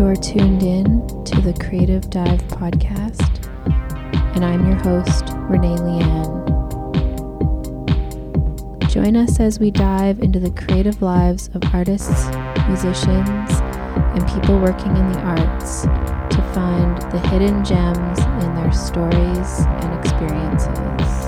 You're tuned in to the Creative Dive podcast, and I'm your host, Renee Leighann. Join us as we dive into the creative lives of artists, musicians, and people working in the arts to find the hidden gems in their stories and experiences.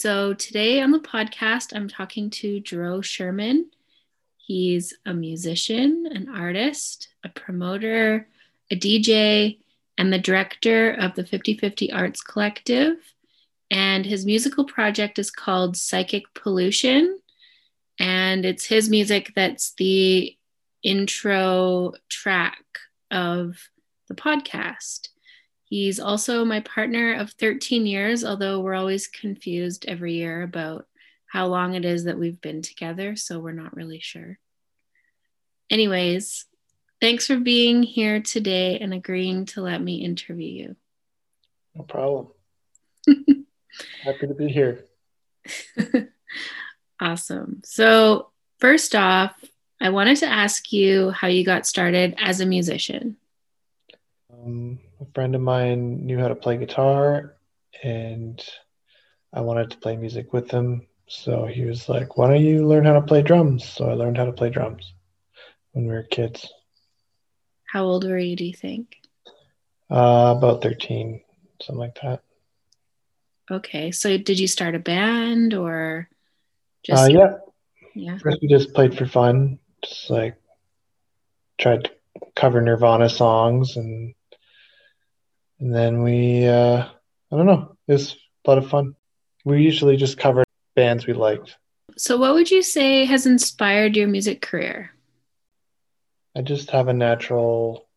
So, today on the podcast, I'm talking to Jzero Schuurman. He's a musician, an artist, a promoter, a DJ, and the director of the 5050 Arts Collective. And his musical project is called Psychic Pollution. And it's his music that's the intro track of the podcast. He's also my partner of 13 years, although we're always confused every year about how long it is that we've been together. So we're not really sure. Anyways, thanks for being here today and agreeing to let me interview you. No problem. Happy to be here. awesome. So, first off, I wanted to ask you how you got started as a musician. Um, a friend of mine knew how to play guitar and I wanted to play music with him. So he was like, Why don't you learn how to play drums? So I learned how to play drums when we were kids. How old were you, do you think? Uh, about 13, something like that. Okay. So did you start a band or just? Uh, yeah. Yeah. First, we just played for fun, just like tried to cover Nirvana songs and and then we uh, I don't know, it was a lot of fun. We usually just covered bands we liked. So, what would you say has inspired your music career? I just have a natural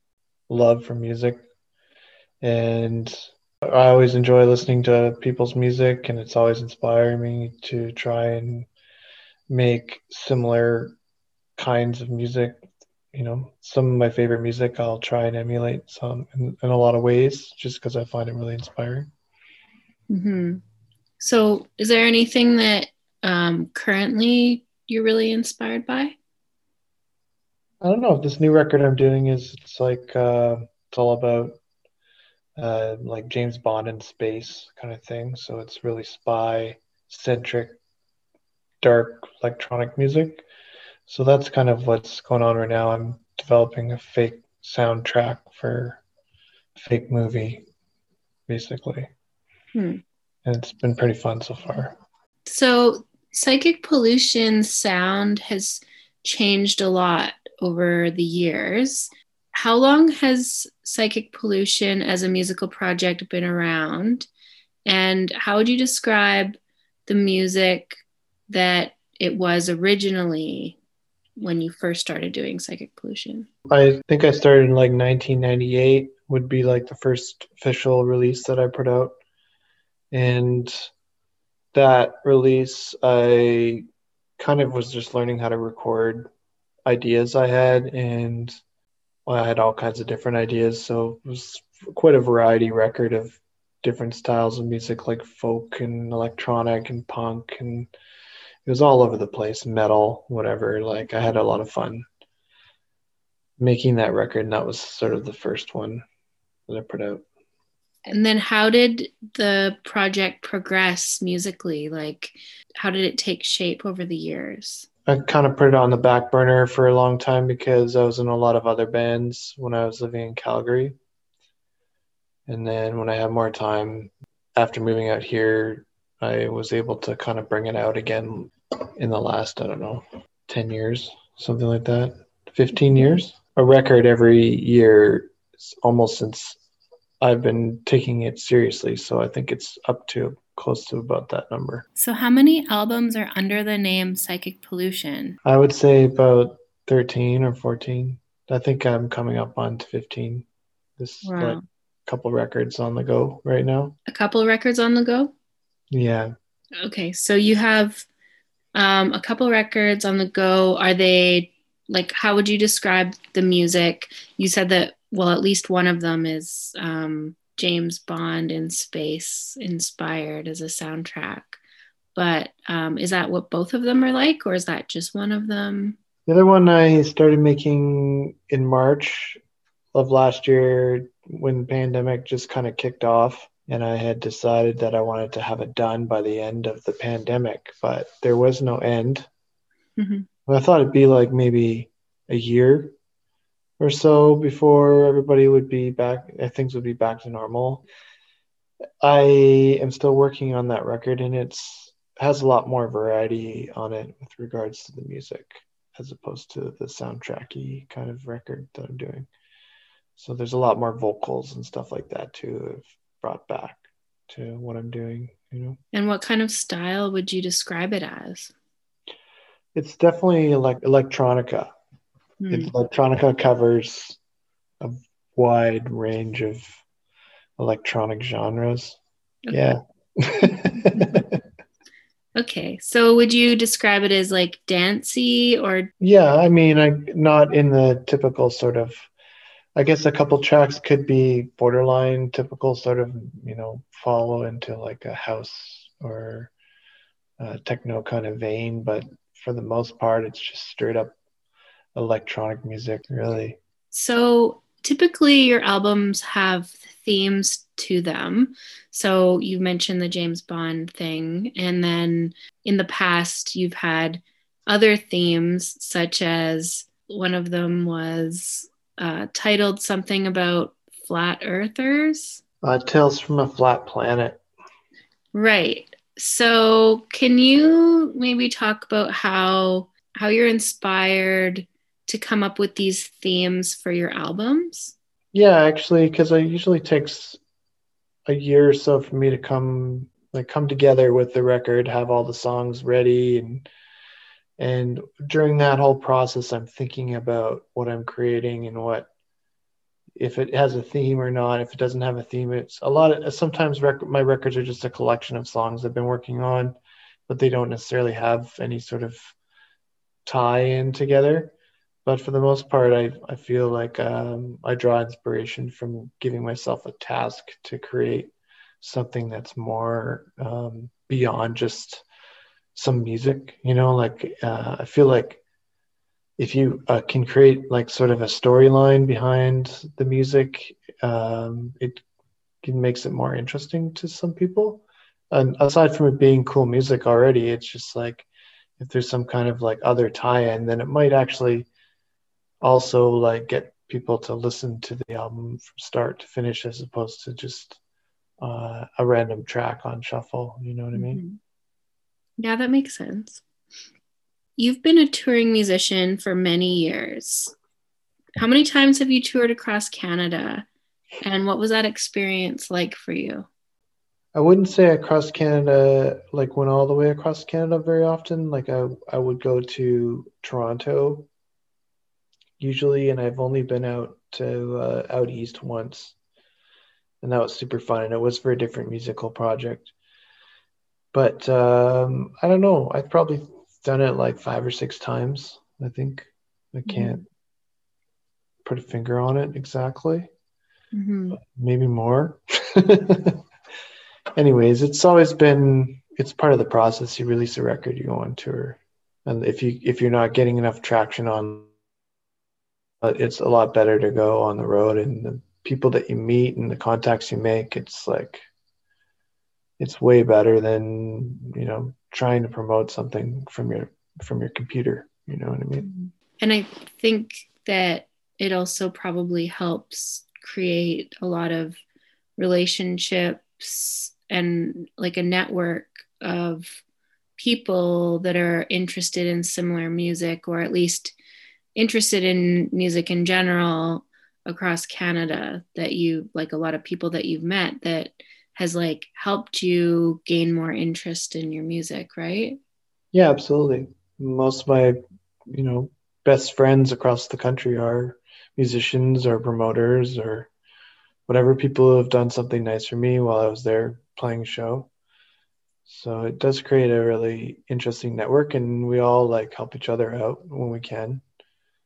love for music, and I always enjoy listening to people's music, and it's always inspiring me to try and make similar kinds of music you know some of my favorite music i'll try and emulate some in, in a lot of ways just because i find it really inspiring. Mm-hmm. so is there anything that um, currently you're really inspired by? I don't know. This new record i'm doing is it's like uh, it's all about uh, like james bond in space kind of thing. So it's really spy centric dark electronic music so that's kind of what's going on right now. I'm developing a fake soundtrack for fake movie, basically. Hmm. And it's been pretty fun so far. So, psychic pollution sound has changed a lot over the years. How long has psychic pollution as a musical project been around? And how would you describe the music that it was originally when you first started doing psychic pollution? I think I started in like 1998 would be like the first official release that I put out. And that release I kind of was just learning how to record ideas I had and well, I had all kinds of different ideas so it was quite a variety record of different styles of music like folk and electronic and punk and it was all over the place, metal, whatever. Like I had a lot of fun making that record, and that was sort of the first one that I put out. And then how did the project progress musically? Like how did it take shape over the years? I kind of put it on the back burner for a long time because I was in a lot of other bands when I was living in Calgary. And then when I had more time after moving out here, I was able to kind of bring it out again in the last, I don't know, 10 years, something like that, 15 years. A record every year, almost since I've been taking it seriously. So I think it's up to close to about that number. So, how many albums are under the name Psychic Pollution? I would say about 13 or 14. I think I'm coming up on 15. This wow. like couple records on the go right now. A couple records on the go? Yeah. Okay, so you have um, a couple records on the go. Are they like how would you describe the music? You said that well, at least one of them is um, James Bond in space inspired as a soundtrack. but um, is that what both of them are like, or is that just one of them? The other one I started making in March of last year when the pandemic just kind of kicked off and I had decided that I wanted to have it done by the end of the pandemic, but there was no end. Mm-hmm. I thought it'd be like maybe a year or so before everybody would be back, uh, things would be back to normal. I am still working on that record, and it's has a lot more variety on it with regards to the music as opposed to the soundtracky kind of record that I'm doing. So there's a lot more vocals and stuff like that too. Brought back to what I'm doing, you know. And what kind of style would you describe it as? It's definitely like electronica. Hmm. Electronica covers a wide range of electronic genres. Okay. Yeah. okay. So would you describe it as like dancey or Yeah, I mean I not in the typical sort of I guess a couple tracks could be borderline typical sort of, you know, follow into like a house or a techno kind of vein, but for the most part, it's just straight up electronic music, really. So typically, your albums have themes to them. So you mentioned the James Bond thing, and then in the past, you've had other themes, such as one of them was uh, titled something about flat earthers. Uh, Tales from a Flat Planet. Right. So, can you maybe talk about how how you're inspired to come up with these themes for your albums? Yeah, actually, because it usually takes a year or so for me to come like come together with the record, have all the songs ready, and and during that whole process, I'm thinking about what I'm creating and what if it has a theme or not. If it doesn't have a theme, it's a lot of sometimes rec- my records are just a collection of songs I've been working on, but they don't necessarily have any sort of tie in together. But for the most part, I, I feel like um, I draw inspiration from giving myself a task to create something that's more um, beyond just some music. You know, like uh, I feel like if you uh, can create like sort of a storyline behind the music, um, it can, makes it more interesting to some people. And aside from it being cool music already, it's just like if there's some kind of like other tie-in, then it might actually also like get people to listen to the album from start to finish as opposed to just uh, a random track on shuffle. You know what mm-hmm. I mean? Yeah, that makes sense. You've been a touring musician for many years. How many times have you toured across Canada? And what was that experience like for you? I wouldn't say across Canada, like went all the way across Canada very often. Like I, I would go to Toronto usually, and I've only been out to uh, out east once, and that was super fun. And it was for a different musical project. But um, I don't know. I've probably done it like five or six times. I think I mm-hmm. can't mm-hmm. put a finger on it exactly. Mm-hmm. Maybe more. Anyways, it's always been it's part of the process. You release a record, you go on tour, and if you if you're not getting enough traction on, it's a lot better to go on the road and the people that you meet and the contacts you make. It's like it's way better than you know trying to promote something from your from your computer you know what i mean? And i think that it also probably helps create a lot of relationships and like a network of people that are interested in similar music or at least interested in music in general across Canada that you like a lot of people that you've met that has like helped you gain more interest in your music, right? Yeah, absolutely. Most of my, you know, best friends across the country are musicians or promoters or whatever people who have done something nice for me while I was there playing a show. So it does create a really interesting network, and we all like help each other out when we can.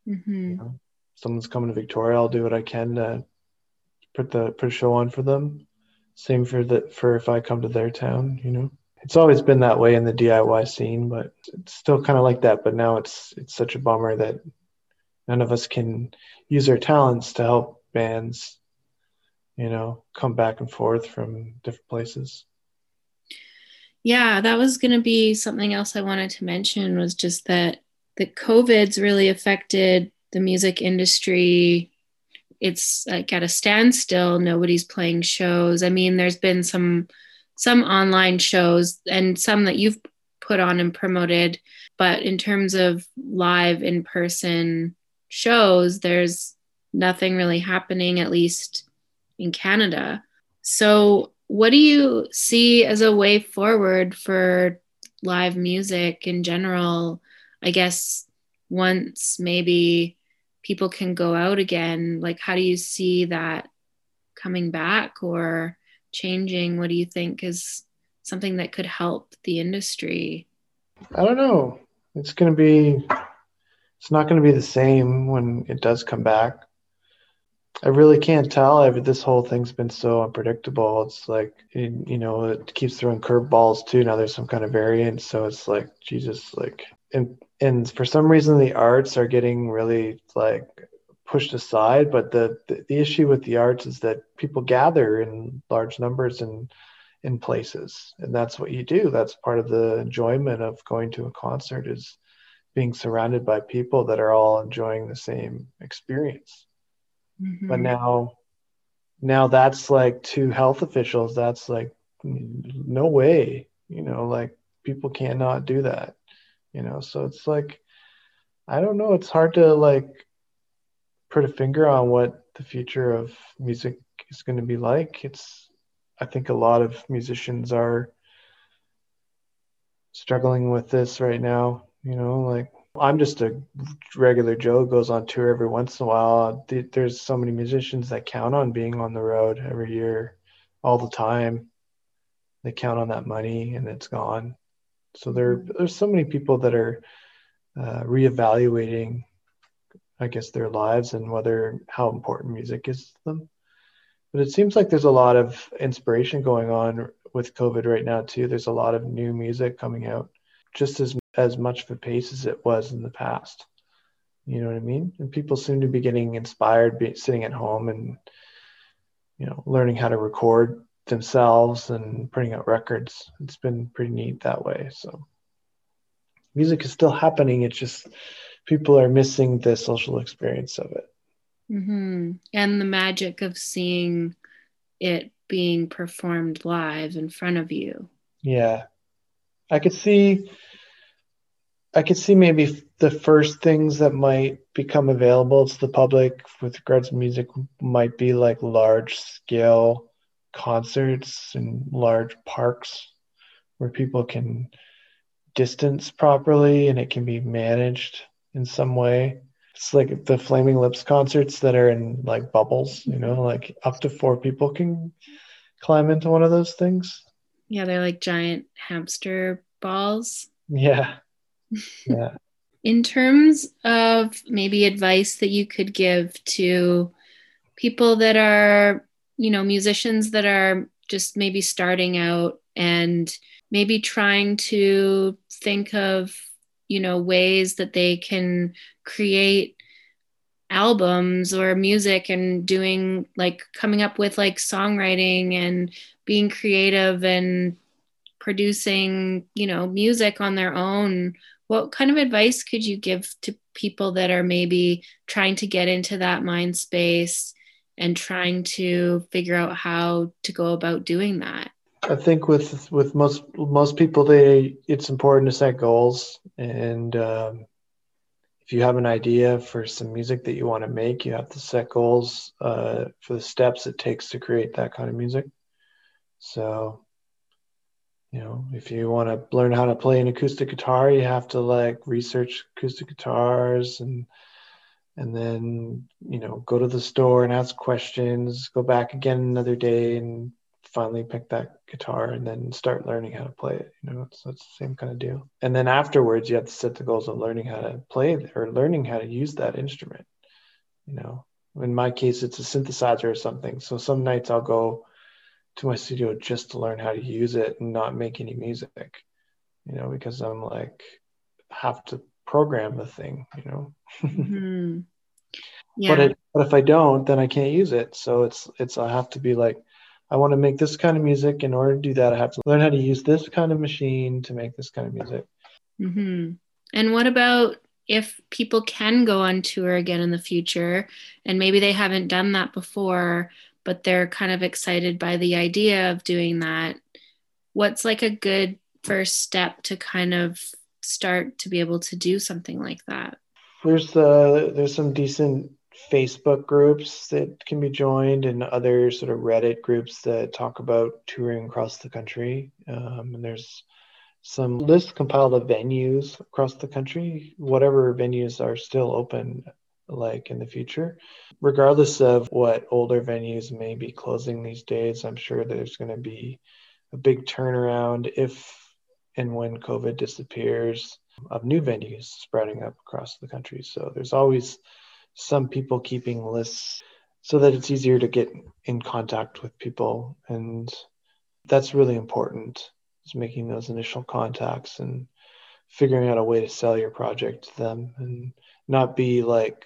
Mm-hmm. You know, someone's coming to Victoria, I'll do what I can to put the put a show on for them. Same for the for if I come to their town, you know. it's always been that way in the DIY scene, but it's still kind of like that. But now it's it's such a bummer that none of us can use our talents to help bands, you know, come back and forth from different places. Yeah, that was going to be something else I wanted to mention was just that the COVID's really affected the music industry. It's like at a standstill. Nobody's playing shows. I mean, there's been some some online shows and some that you've put on and promoted, but in terms of live in person shows, there's nothing really happening, at least in Canada. So, what do you see as a way forward for live music in general? I guess once maybe people can go out again, like, how do you see that coming back or changing? What do you think is something that could help the industry? I don't know. It's going to be it's not going to be the same when it does come back. I really can't tell. I this whole thing's been so unpredictable. It's like you know, it keeps throwing curveballs too. Now there's some kind of variant, so it's like Jesus, like and and for some reason the arts are getting really like pushed aside. But the the, the issue with the arts is that people gather in large numbers and in places, and that's what you do. That's part of the enjoyment of going to a concert is being surrounded by people that are all enjoying the same experience. Mm-hmm. But now, now that's like to health officials, that's like, no way, you know, like people cannot do that, you know? So it's like, I don't know. It's hard to like put a finger on what the future of music is going to be like. It's, I think a lot of musicians are struggling with this right now you know, like I'm just a regular Joe goes on tour every once in a while. There's so many musicians that count on being on the road every year, all the time. They count on that money and it's gone. So there, mm-hmm. there's so many people that are uh, reevaluating, I guess, their lives and whether how important music is to them. But it seems like there's a lot of inspiration going on with COVID right now too. There's a lot of new music coming out, just as as much of a pace as it was in the past. You know what I mean? And people seem to be getting inspired, be, sitting at home and you know learning how to record themselves and putting out records. It's been pretty neat that way. So music is still happening. It's just people are missing the social experience of it. Mm-hmm. And the magic of seeing it being performed live in front of you. Yeah. I could see I could see maybe the first things that might become available to the public with regards to music might be like large scale concerts in large parks where people can distance properly and it can be managed in some way. It's like the Flaming Lips concerts that are in like bubbles, you know, like up to four people can climb into one of those things. Yeah, they're like giant hamster balls. Yeah yeah. In terms of maybe advice that you could give to people that are, you know, musicians that are just maybe starting out and maybe trying to think of, you know, ways that they can create albums or music and doing like coming up with like songwriting and being creative and producing, you know, music on their own. What kind of advice could you give to people that are maybe trying to get into that mind space and trying to figure out how to go about doing that. I think with with most most people they it's important to set goals and um, if you have an idea for some music that you want to make you have to set goals uh, for the steps it takes to create that kind of music. So you know if you want to learn how to play an acoustic guitar you have to like research acoustic guitars and and then you know go to the store and ask questions go back again another day and finally pick that guitar and then start learning how to play it you know it's, it's the same kind of deal. And then afterwards you have to set the goals of learning how to play or learning how to use that instrument you know. In my case it's a synthesizer or something so some nights i'll go to my studio just to learn how to use it and not make any music, you know, because I'm like have to program the thing, you know. Mhm. Yeah. But it, but if I don't, then I can't use it. So it's it's I have to be like, I want to make this kind of music. In order to do that, I have to learn how to use this kind of machine to make this kind of music. hmm And what about if people can go on tour again in the future and maybe they haven't done that before, but they're kind of excited by the idea of doing that? What's like a good first step to kind of start to be able to do something like that? There's uh there's some decent Facebook groups that can be joined and other sort of Reddit groups that talk about touring across the country. Um, and there's some lists compiled of venues across the country, whatever venues are still open, like in the future. Regardless of what older venues may be closing these days, I'm sure there's going to be a big turnaround if and when COVID disappears of new venues sprouting up across the country. So there's always some people keeping lists so that it's easier to get in contact with people. And that's really important is making those initial contacts and figuring out a way to sell your project to them and not be like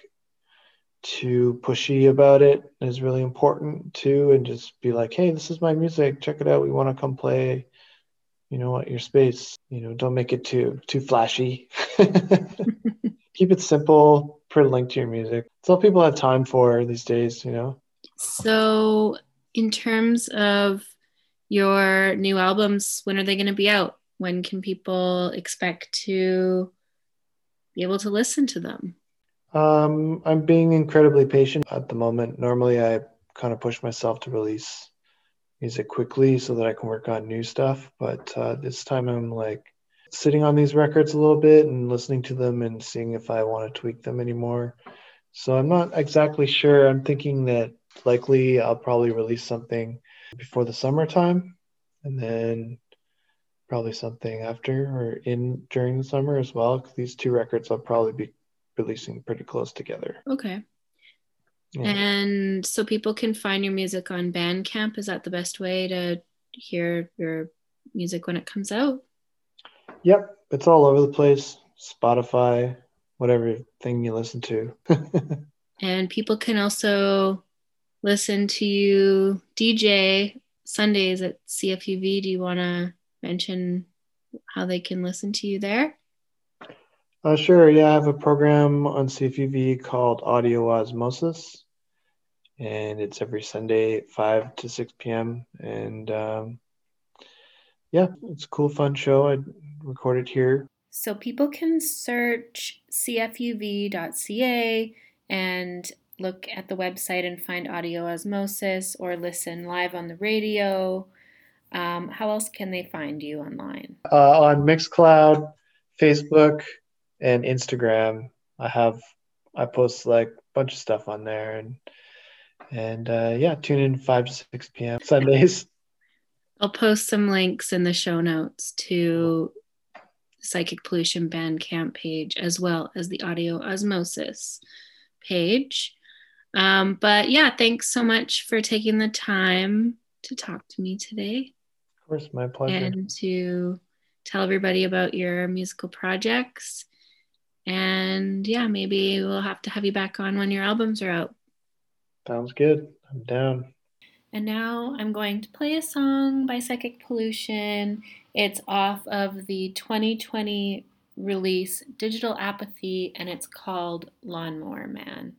too pushy about it is really important too and just be like hey this is my music check it out we want to come play you know what your space you know don't make it too too flashy keep it simple put a link to your music it's all people have time for these days you know So, in terms of your new albums, when are they going to be out? When can people expect to be able to listen to them? Um, I'm being incredibly patient at the moment. Normally, I kind of push myself to release music quickly so that I can work on new stuff. But uh, this time, I'm like sitting on these records a little bit and listening to them and seeing if I want to tweak them anymore. So I'm not exactly sure. I'm thinking that likely I'll probably release something before the summertime and then probably something after or in during the summer as well. these two records I'll probably be releasing pretty close together. Okay. Yeah. And so people can find your music on Bandcamp. Is that the best way to hear your music when it comes out? Yep, it's all over the place. Spotify, whatever thing you listen to. And people can also listen to you DJ Sundays at CFUV. Do you want to mention how they can listen to you there? Uh, sure, yeah, I have a program on CFUV called Audio Osmosis, and it's every Sunday, 5 to 6 p.m. And um, yeah, it's a cool, fun show. I record it here. So people can search cfuv.ca and look at the website and find audio osmosis or listen live on the radio. Um, how else can they find you online? uh, on Mixcloud, Facebook, and Instagram. I have I post like a bunch of stuff on there and and uh, yeah, tune in five to six p.m. Sundays. I'll post some links in the show notes to the Psychic Pollution Bandcamp page as well as the Audio Osmosis page. Um, but yeah, thanks so much for taking the time to talk to me today Of course, my pleasure. and to tell everybody about your musical projects. And yeah, maybe we'll have to have you back on when your albums are out. Sounds good. I'm down. And now I'm going to play a song by Psychic Pollution. It's off of the 2020 release Digital Apathy, and it's called Lawnmower Man.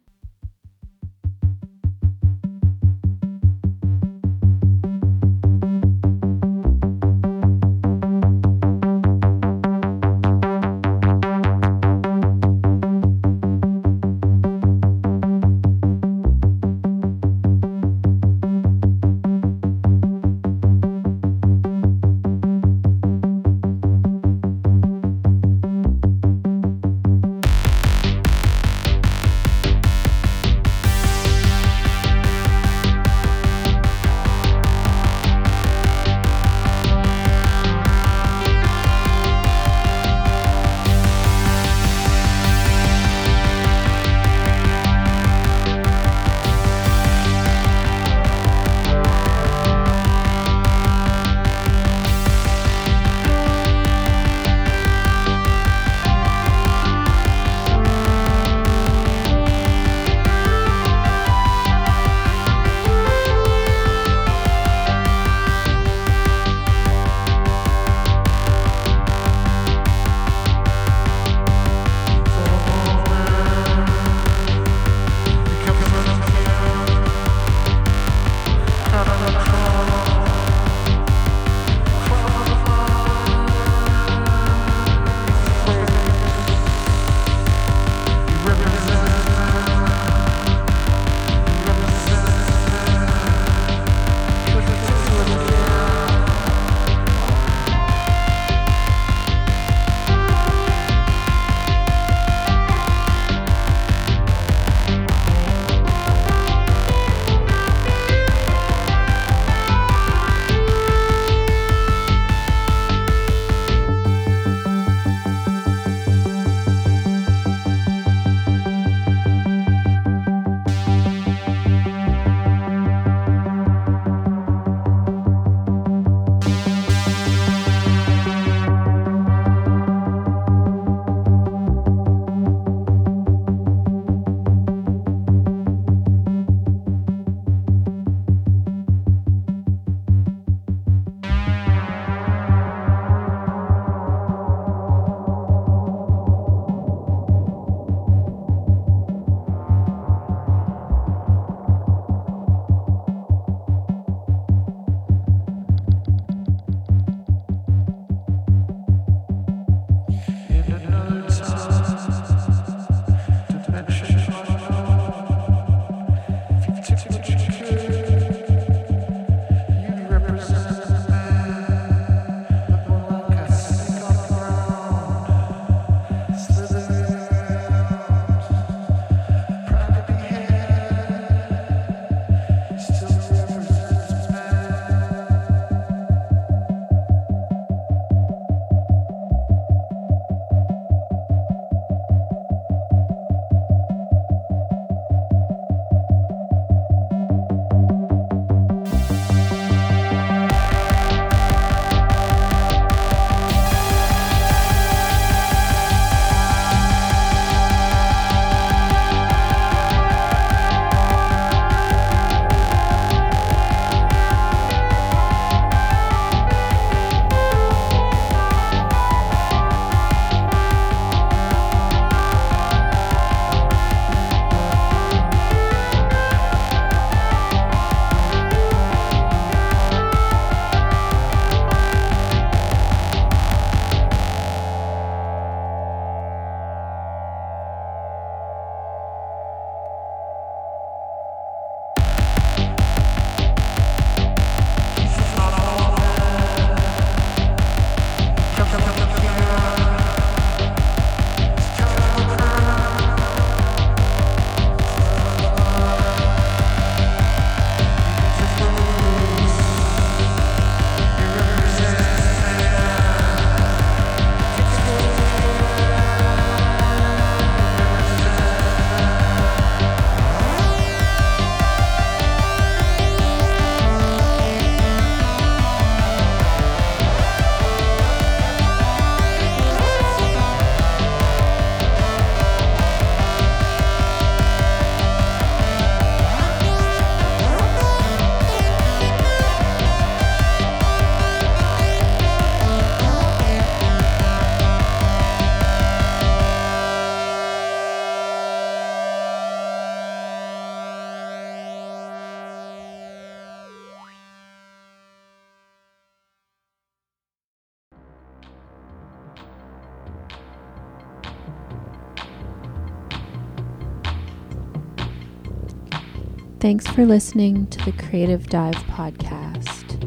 Thanks for listening to the Creative Dive podcast.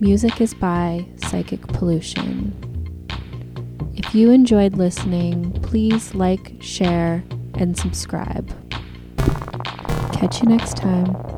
Music is by Psychic Pollution. If you enjoyed listening, please like, share, and subscribe. Catch you next time.